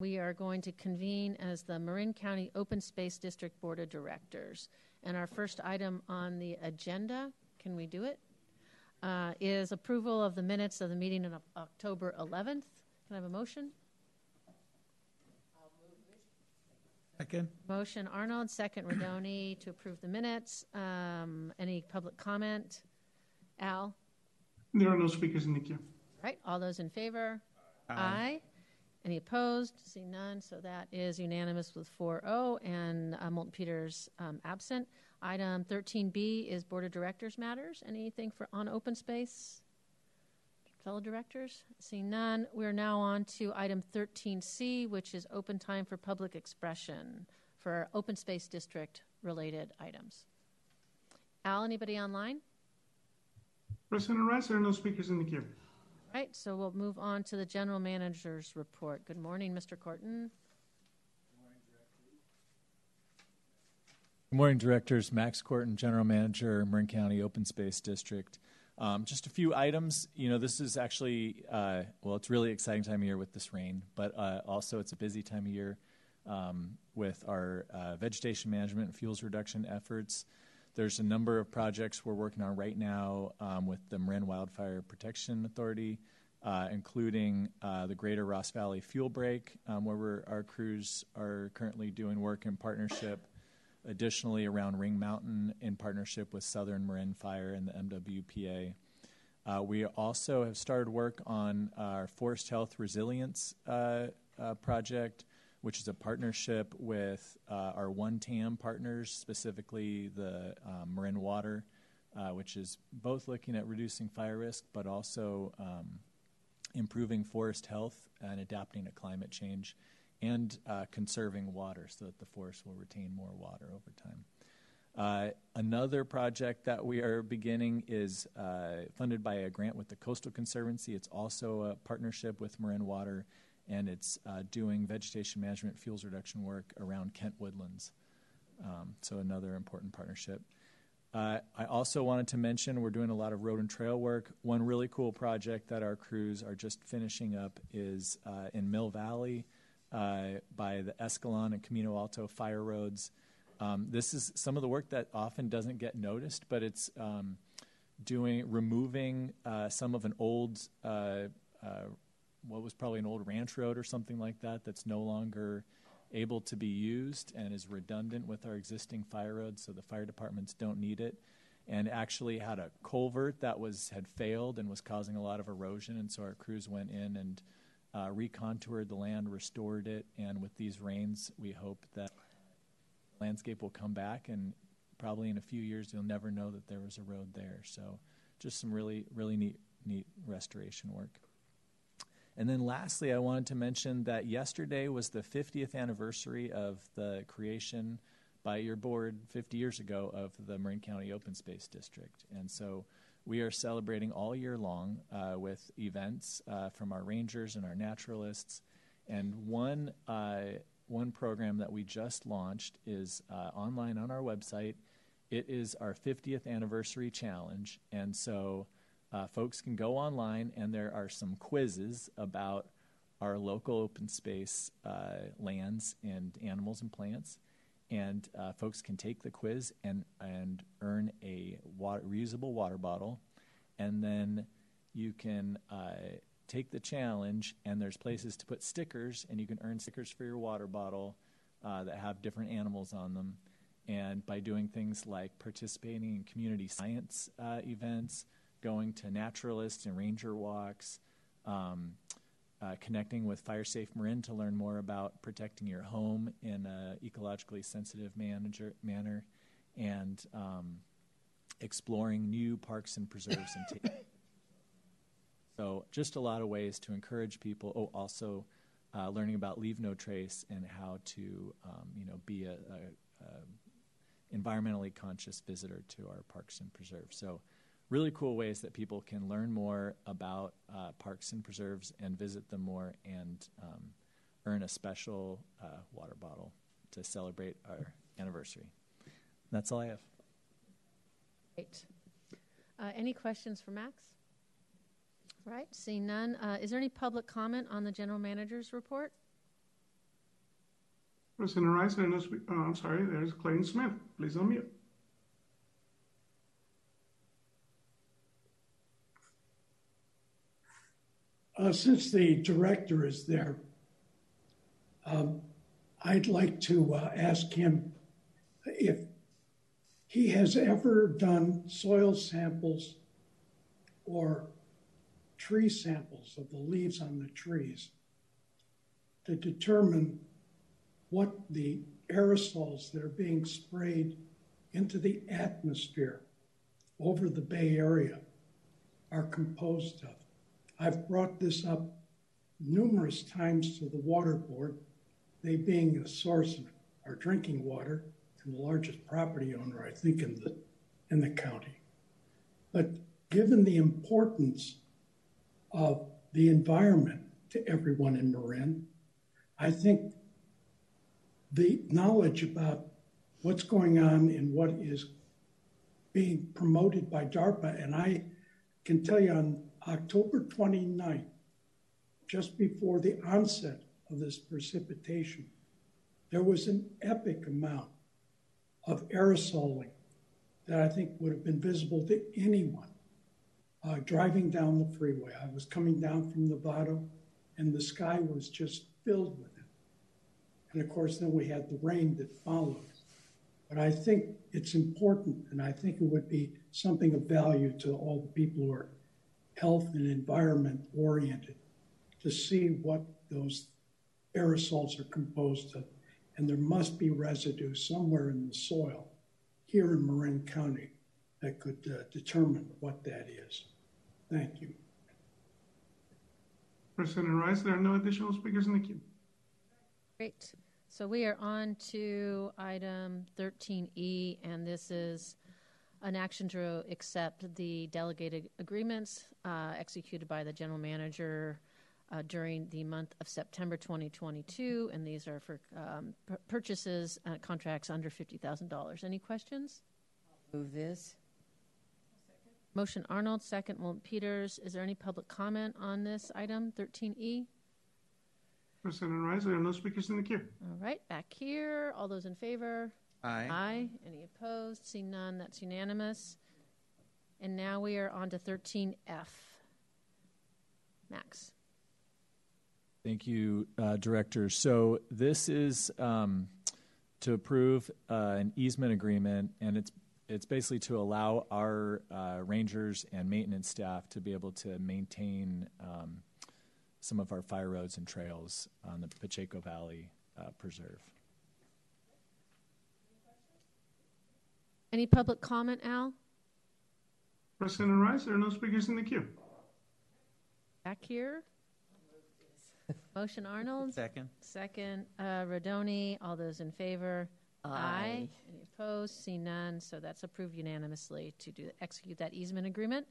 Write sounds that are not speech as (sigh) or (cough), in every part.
we are going to convene as the Marin County Open Space District Board of Directors. And our first item on the agenda, can we do it? Uh, is approval of the minutes of the meeting on October 11th. Can I have a motion? Second. Motion Arnold, second Rodoni to approve the minutes. Um, any public comment? Al? There are no speakers in the queue. Right, all those in favor? Aye. Any opposed? See none, so that is unanimous with 4-0 and uh, Moulton Peters um, absent. Item 13B is Board of Directors matters. Anything for on open space? Fellow directors? Seeing none, we're now on to item 13C, which is open time for public expression for open space district related items. Al, anybody online? President Rice, there are no speakers in the queue. Right, so we'll move on to the general manager's report. Good morning, Mr. Korten. Good morning, directors. Max Korten, General Manager, Marin County Open Space District. Um, just a few items. You know, this is actually, uh, well, it's really exciting time of year with this rain, but uh, also it's a busy time of year um, with our uh, vegetation management and fuels reduction efforts. There's a number of projects we're working on right now um, with the Marin Wildfire Protection Authority, uh, including uh, the Greater Ross Valley Fuel Break, um, where our crews are currently doing work in partnership additionally around Ring Mountain in partnership with Southern Marin Fire and the MWPA. Uh, we also have started work on our Forest Health Resilience uh, uh, project, which is a partnership with uh, our One TAM partners, specifically the um, Marin Water, uh, which is both looking at reducing fire risk but also um, improving forest health and adapting to climate change and uh, conserving water so that the forest will retain more water over time. Uh, another project that we are beginning is uh, funded by a grant with the Coastal Conservancy. It's also a partnership with Marin Water, and it's uh, doing vegetation management fuels reduction work around Kent Woodlands. Um, so, another important partnership. Uh, I also wanted to mention we're doing a lot of road and trail work. One really cool project that our crews are just finishing up is uh, in Mill Valley uh, by the Escalon and Camino Alto fire roads. Um, this is some of the work that often doesn't get noticed, but it's um, doing removing uh, some of an old, uh, what was probably an old ranch road or something like that, that's no longer able to be used and is redundant with our existing fire roads, so the fire departments don't need it. And actually had a culvert that was had failed and was causing a lot of erosion, and so our crews went in and uh, recontoured the land, restored it, and with these rains, we hope that landscape will come back. And probably in a few years, you'll never know that there was a road there. So, just some really, really neat, neat restoration work. And then, lastly, I wanted to mention that yesterday was the 50th anniversary of the creation by your board 50 years ago of the Marin County Open Space District. And so we are celebrating all year long uh, with events uh, from our rangers and our naturalists. And one, uh, one program that we just launched is uh, online on our website. It is our 50th anniversary challenge. And so uh, folks can go online, and there are some quizzes about our local open space uh, lands and animals and plants and uh, folks can take the quiz and and earn a water, reusable water bottle, and then you can uh, take the challenge. And there's places to put stickers, and you can earn stickers for your water bottle uh, that have different animals on them. And by doing things like participating in community science uh, events, going to naturalist and ranger walks. Um, uh, connecting with Fire Safe Marin to learn more about protecting your home in an ecologically sensitive manager, manner, and um, exploring new parks and preserves. and t- (coughs) so, just a lot of ways to encourage people. Oh, also uh, learning about Leave No Trace and how to, um, you know, be a, a, a environmentally conscious visitor to our parks and preserves. So really cool ways that people can learn more about uh, parks and preserves and visit them more and um, earn a special uh, water bottle to celebrate our anniversary. That's all I have. Great. Uh, any questions for Max? Right, seeing none. Uh, is there any public comment on the general manager's report? President Rice, there are uh, I'm sorry, there's Clayton Smith. Please unmute. Uh, Since the director is there, um, I'd like to uh, ask him if he has ever done soil samples or tree samples of the leaves on the trees to determine what the aerosols that are being sprayed into the atmosphere over the Bay Area are composed of. I've brought this up numerous times to the water board, they being a source of our drinking water and the largest property owner, I think, in the in the county. But given the importance of the environment to everyone in Marin, I think the knowledge about what's going on and what is being promoted by DARPA, and I can tell you on October 29th, just before the onset of this precipitation, there was an epic amount of aerosoling that I think would have been visible to anyone uh, driving down the freeway. I was coming down from Novato, and the sky was just filled with it. And of course, then we had the rain that followed. But I think it's important, and I think it would be something of value to all the people who are health and environment oriented to see what those aerosols are composed of. And there must be residue somewhere in the soil here in Marin County that could uh, determine what that is. Thank you. President Rice, there are no additional speakers in the queue. Great. So we are on to item 13E, and this is an action to accept the delegated agreements uh, executed by the general manager uh, during the month of September 2022, and these are for um, p- purchases, uh, contracts under $50,000. Any questions? Move this. Motion Arnold, second Moulton Peters. Is there any public comment on this item, E? 13E? President Rice, there are no speakers in the queue. All right, back here. All those in favor? Aye. Aye. Any opposed? See none. That's unanimous. And now we are on to 13F. Max. Thank you, uh, Director. So this is um, to approve uh, an easement agreement, and it's it's basically to allow our uh, rangers and maintenance staff to be able to maintain um, some of our fire roads and trails on the Pacheco Valley uh, Preserve. Any public comment, Al? President Rice, there are no speakers in the queue. Back here. (laughs) Motion Arnold. Second. Second, uh, Rodoni. All those in favor? Aye. Any opposed? See none. So that's approved unanimously to do execute that easement agreement.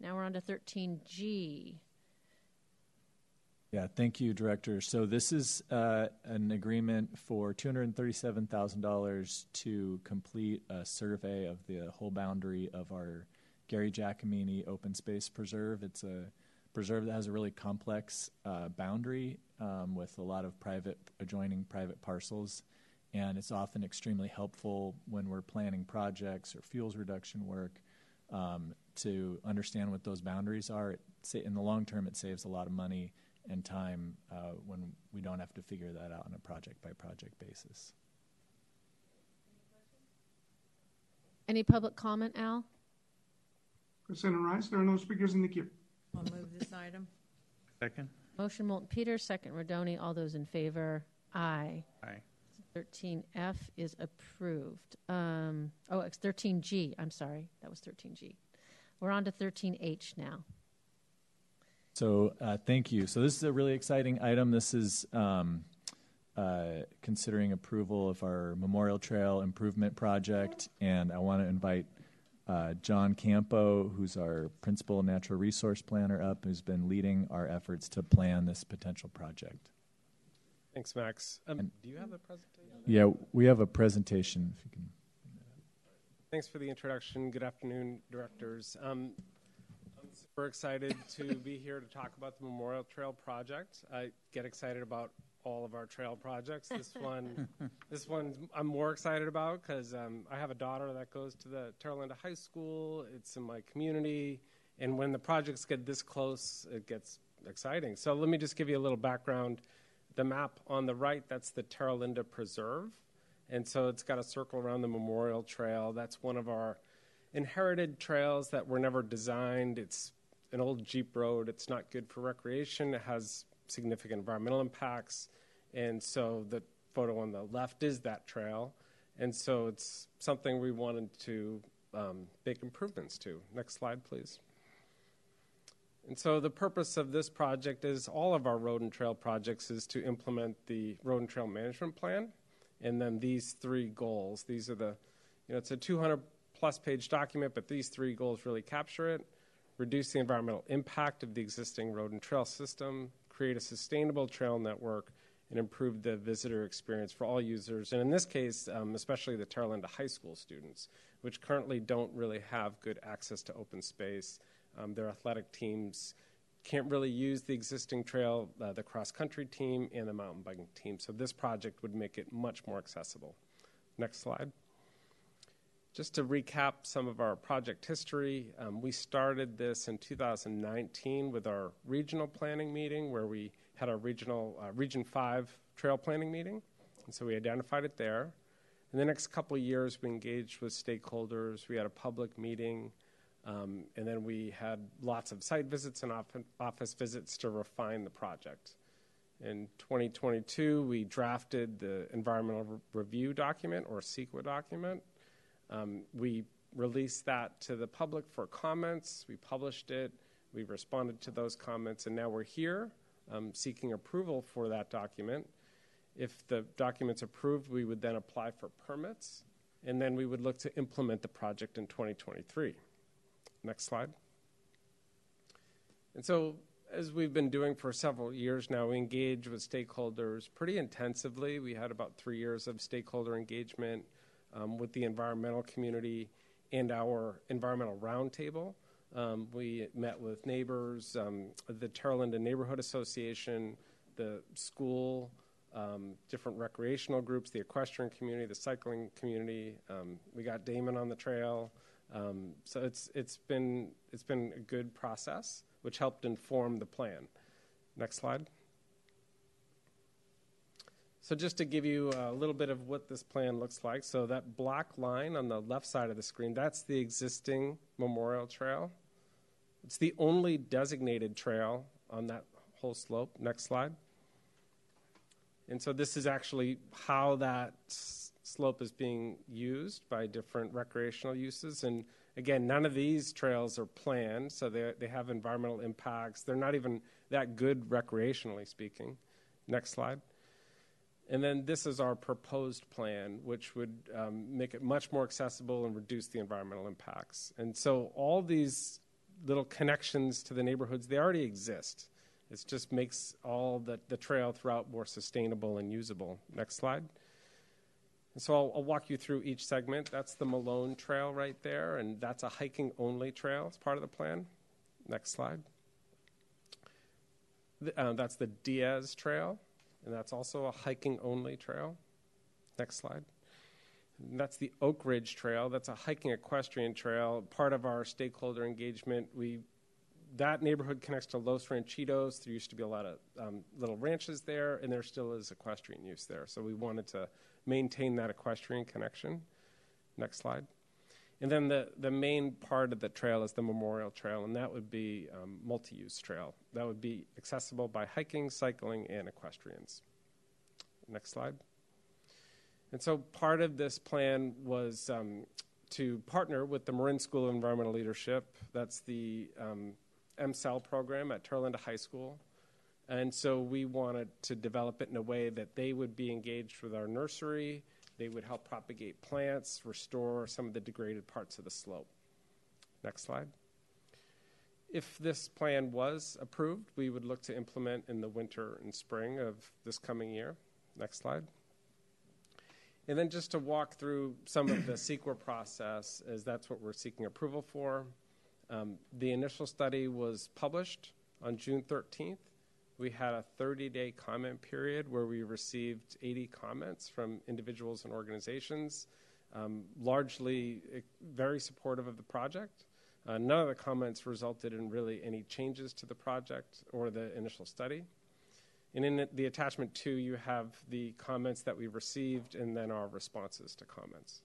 Now we're on to 13G. Yeah, thank you, Director. So this is uh, an agreement for $237,000 to complete a survey of the whole boundary of our Gary Giacomini Open Space Preserve. It's a preserve that has a really complex uh, boundary um, with a lot of private adjoining private parcels, and it's often extremely helpful when we're planning projects or fuels reduction work um, to understand what those boundaries are. It, in the long term, it saves a lot of money and time uh, when we don't have to figure that out on a project by project basis. Any public comment, Al? President Rice, there are no speakers in the queue. I'll move this item. Second. Motion Moulton Peters, second Rodoni. All those in favor? Aye. Aye. 13F is approved. Um, oh, it's 13G. I'm sorry. That was 13G. We're on to 13H now. So uh, thank you. So this is a really exciting item. This is um, uh, considering approval of our Memorial Trail Improvement Project, and I want to invite uh, John Campo, who's our principal natural resource planner, up, who's been leading our efforts to plan this potential project. Thanks, Max. Um, do you have the presentation? Yeah, we have a presentation. If you can. Thanks for the introduction. Good afternoon, directors. Um, Super excited to be here to talk about the Memorial Trail project. I get excited about all of our trail projects. This (laughs) one, this one, I'm more excited about because um, I have a daughter that goes to the Terralinda High School. It's in my community, and when the projects get this close, it gets exciting. So let me just give you a little background. The map on the right, that's the Terralinda Preserve, and so it's got a circle around the Memorial Trail. That's one of our inherited trails that were never designed. It's an old Jeep road. It's not good for recreation. It has significant environmental impacts. And so the photo on the left is that trail. And so it's something we wanted to um, make improvements to. Next slide, please. And so the purpose of this project is all of our road and trail projects is to implement the road and trail management plan. And then these three goals, these are the, you know, it's a 200 plus page document, but these three goals really capture it. Reduce the environmental impact of the existing road and trail system, create a sustainable trail network, and improve the visitor experience for all users. And in this case, um, especially the Terralinda High School students, which currently don't really have good access to open space. Um, their athletic teams can't really use the existing trail, uh, the cross country team, and the mountain biking team. So this project would make it much more accessible. Next slide. Just to recap some of our project history, um, we started this in 2019 with our regional planning meeting where we had our regional uh, Region 5 trail planning meeting. And so we identified it there. In the next couple of years, we engaged with stakeholders. We had a public meeting. Um, and then we had lots of site visits and office visits to refine the project. In 2022, we drafted the environmental review document or CEQA document. Um, we released that to the public for comments. We published it. We responded to those comments, and now we're here um, seeking approval for that document. If the document's approved, we would then apply for permits, and then we would look to implement the project in 2023. Next slide. And so, as we've been doing for several years now, we engage with stakeholders pretty intensively. We had about three years of stakeholder engagement um, with the environmental community and our environmental roundtable. Um, we met with neighbors, um, the Terralinda Neighborhood Association, the school, um, different recreational groups, the equestrian community, the cycling community. Um, we got Damon on the trail. So it's, it's, been, it's been a good process, which helped inform the plan. Next slide. So just to give you a little bit of what this plan looks like. So that black line on the left side of the screen, that's the existing memorial trail. It's the only designated trail on that whole slope. Next slide. And so this is actually how that slope is being used by different recreational uses. And again, none of these trails are planned, so they, they have environmental impacts. They're not even that good recreationally speaking. Next slide. And then this is our proposed plan, which would um, make it much more accessible and reduce the environmental impacts. And so all these little connections to the neighborhoods, they already exist. It just makes all the, the trail throughout more sustainable and usable. Next slide. And so I'll, I'll, walk you through each segment. That's the Malone Trail right there, and that's a hiking only trail as part of the plan. Next slide. The, uh, that's the Diaz Trail and that's also a hiking only trail. Next slide. And that's the Oak Ridge Trail. That's a hiking equestrian trail. Part of our stakeholder engagement, we that neighborhood connects to Los Ranchitos. There used to be a lot of um, little ranches there, and there still is equestrian use there. So we wanted to maintain that equestrian connection. Next slide. And then the, the main part of the trail is the Memorial Trail, and that would be um, multi use trail. That would be accessible by hiking, cycling, and equestrians. Next slide. And so part of this plan was um, to partner with the Marin School of Environmental Leadership. That's the um, MSEL program at Terralinda High School. And so we wanted to develop it in a way that they would be engaged with our nursery they would help propagate plants, restore some of the degraded parts of the slope. Next slide. If this plan was approved, we would look to implement in the winter and spring of this coming year. Next slide. And then just to walk through some of the CEQA process, as that's what we're seeking approval for. Um, the initial study was published on June 13th. We had a 30 day comment period where we received 80 comments from individuals and organizations, um, largely eh, very supportive of the project. Uh, none of the comments resulted in really any changes to the project or the initial study. And in the attachment two, you have the comments that we received and then our responses to comments.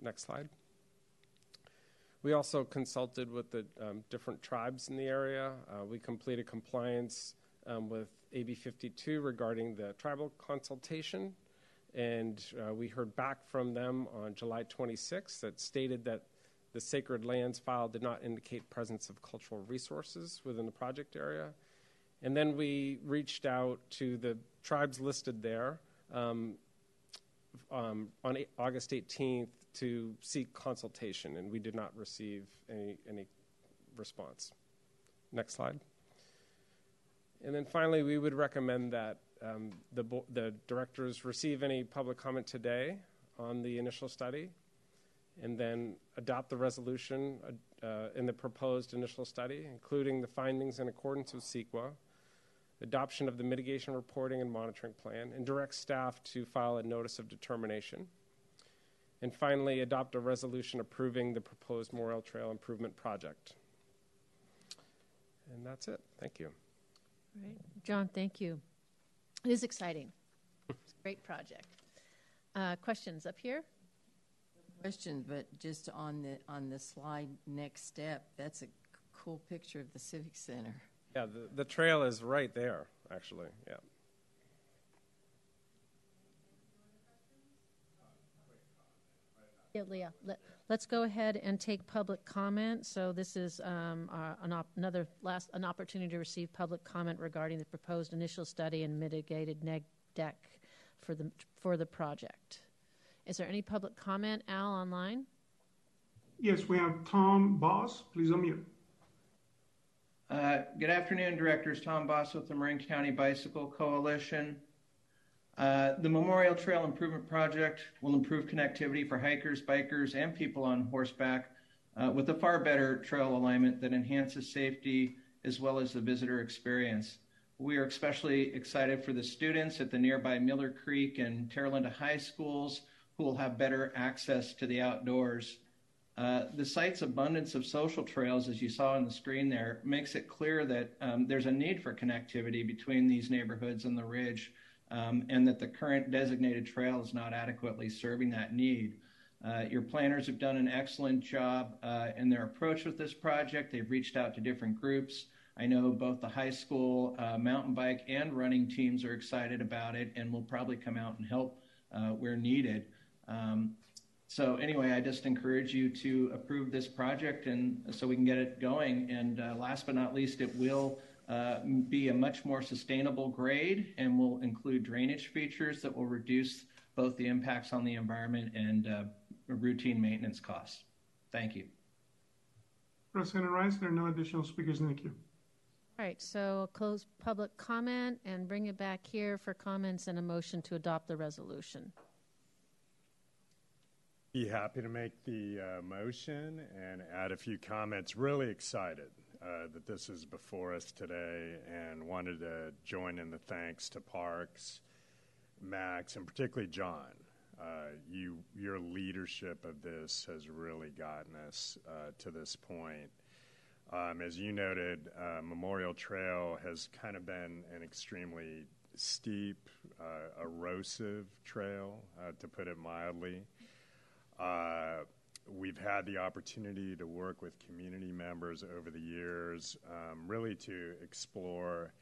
Next slide. We also consulted with the um, different tribes in the area. Uh, we completed compliance um, with AB 52 regarding the tribal consultation, and uh, we heard back from them on July 26 that stated that the sacred lands file did not indicate presence of cultural resources within the project area. And then we reached out to the tribes listed there um, um, on August 18th to seek consultation, and we did not receive any, any response. Next slide. And then finally, we would recommend that um, the, the directors receive any public comment today on the initial study and then adopt the resolution uh, in the proposed initial study, including the findings in accordance with CEQA, adoption of the mitigation reporting and monitoring plan, and direct staff to file a notice of determination. And finally, adopt a resolution approving the proposed Memorial Trail Improvement Project. And that's it. Thank you. Right. John, thank you. It is exciting. It's a great project. Uh, questions up here? Question, but just on the, on the slide next step, that's a cool picture of the Civic Center. Yeah, the, the trail is right there, actually. Yeah. Yeah, Leah, let, let's go ahead and take public comment. So this is um, uh, an op- another last an opportunity to receive public comment regarding the proposed initial study and mitigated neg dec for the for the project. Is there any public comment, Al, online? Yes, we have Tom Boss. Please unmute. Uh, Good afternoon, Directors. Tom Boss with the Marin County Bicycle Coalition. Uh, The Memorial Trail Improvement Project will improve connectivity for hikers, bikers, and people on horseback uh, with a far better trail alignment that enhances safety as well as the visitor experience. We are especially excited for the students at the nearby Miller Creek and Terralinda High Schools who will have better access to the outdoors. Uh, the site's abundance of social trails, as you saw on the screen there, makes it clear that um, there's a need for connectivity between these neighborhoods and the ridge, and that the current designated trail is not adequately serving that need. Uh, your planners have done an excellent job uh, in their approach with this project. They've reached out to different groups. I know both the high school uh, mountain bike and running teams are excited about it and will probably come out and help where needed. Um, so anyway, I just encourage you to approve this project and so we can get it going. And last but not least, it will be a much more sustainable grade and will include drainage features that will reduce both the impacts on the environment and uh, routine maintenance costs. Thank you. President Rice, there are no additional speakers in the queue. All right, so I'll close public comment and bring it back here for comments and a motion to adopt the resolution. Be happy to make the uh, motion and add a few comments. Really excited uh, that this is before us today and wanted to join in the thanks to Parks, Max, and particularly John. Uh, you, your leadership of this has really gotten us uh, to this point. Um, as you noted, uh, Memorial Trail has kind of been an extremely steep, uh, erosive trail, uh, to put it mildly. We've had the opportunity to work with community members over the years, um, really to explore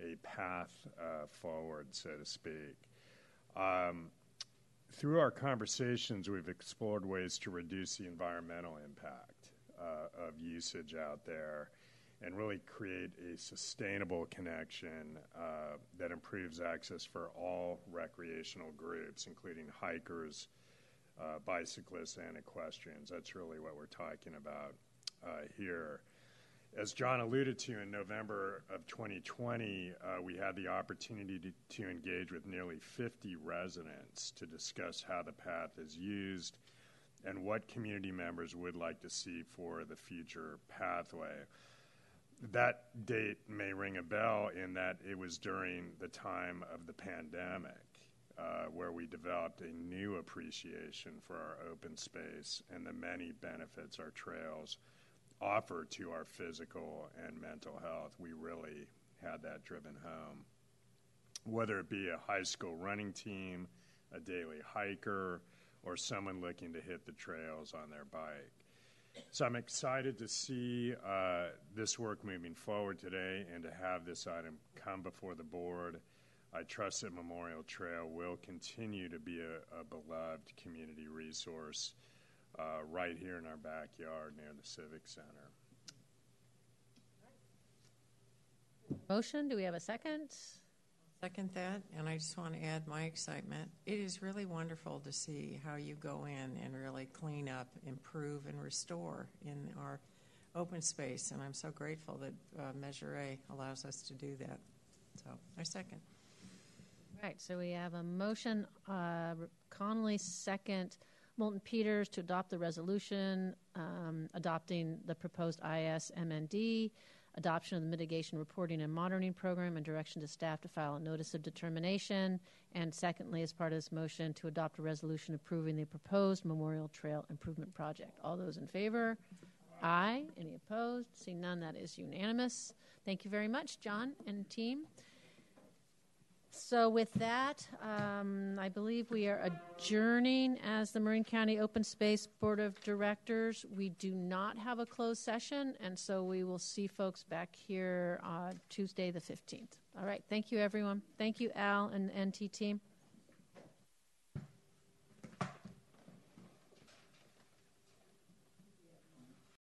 a path uh, forward, so to speak. Um, through our conversations, we've explored ways to reduce the environmental impact uh, of usage out there and really create a sustainable connection uh, that improves access for all recreational groups, including hikers, uh, bicyclists, and equestrians. That's really what we're talking about uh, here. As John alluded to, in November of 2020, uh, we had the opportunity to, to engage with nearly 50 residents to discuss how the path is used and what community members would like to see for the future pathway. that date may ring a bell in that it was during the time of the pandemic uh, where we developed a new appreciation for our open space and the many benefits our trails offer to our physical and mental health. We really had that driven home. Whether it be a high school running team, a daily hiker, or someone looking to hit the trails on their bike. So I'm excited to see uh, this work moving forward today and to have this item come before the board. I trust that Memorial Trail will continue to be a, a beloved community resource uh, right here in our backyard near the Civic Center. Motion, do we have a second? Second that, and I just want to add my excitement. It is really wonderful to see how you go in and really clean up, improve, and restore in our open space. And I'm so grateful that uh, Measure A allows us to do that. So I second. Right, so we have a motion, uh, Connolly, second, Moulton Peters to adopt the resolution, um, adopting the proposed ISMND, adoption of the mitigation reporting and monitoring program, and direction to staff to file a notice of determination. And secondly, as part of this motion, to adopt a resolution approving the proposed Memorial Trail Improvement Project. All those in favor? Aye. Any opposed? Seeing none, that is unanimous. Thank you very much, John and team. So with that, um, I believe we are adjourning as the Marin County Open Space Board of Directors. We do not have a closed session, and so we will see folks back here uh, Tuesday the 15th. All right, thank you, everyone. Thank you, Al and NT team.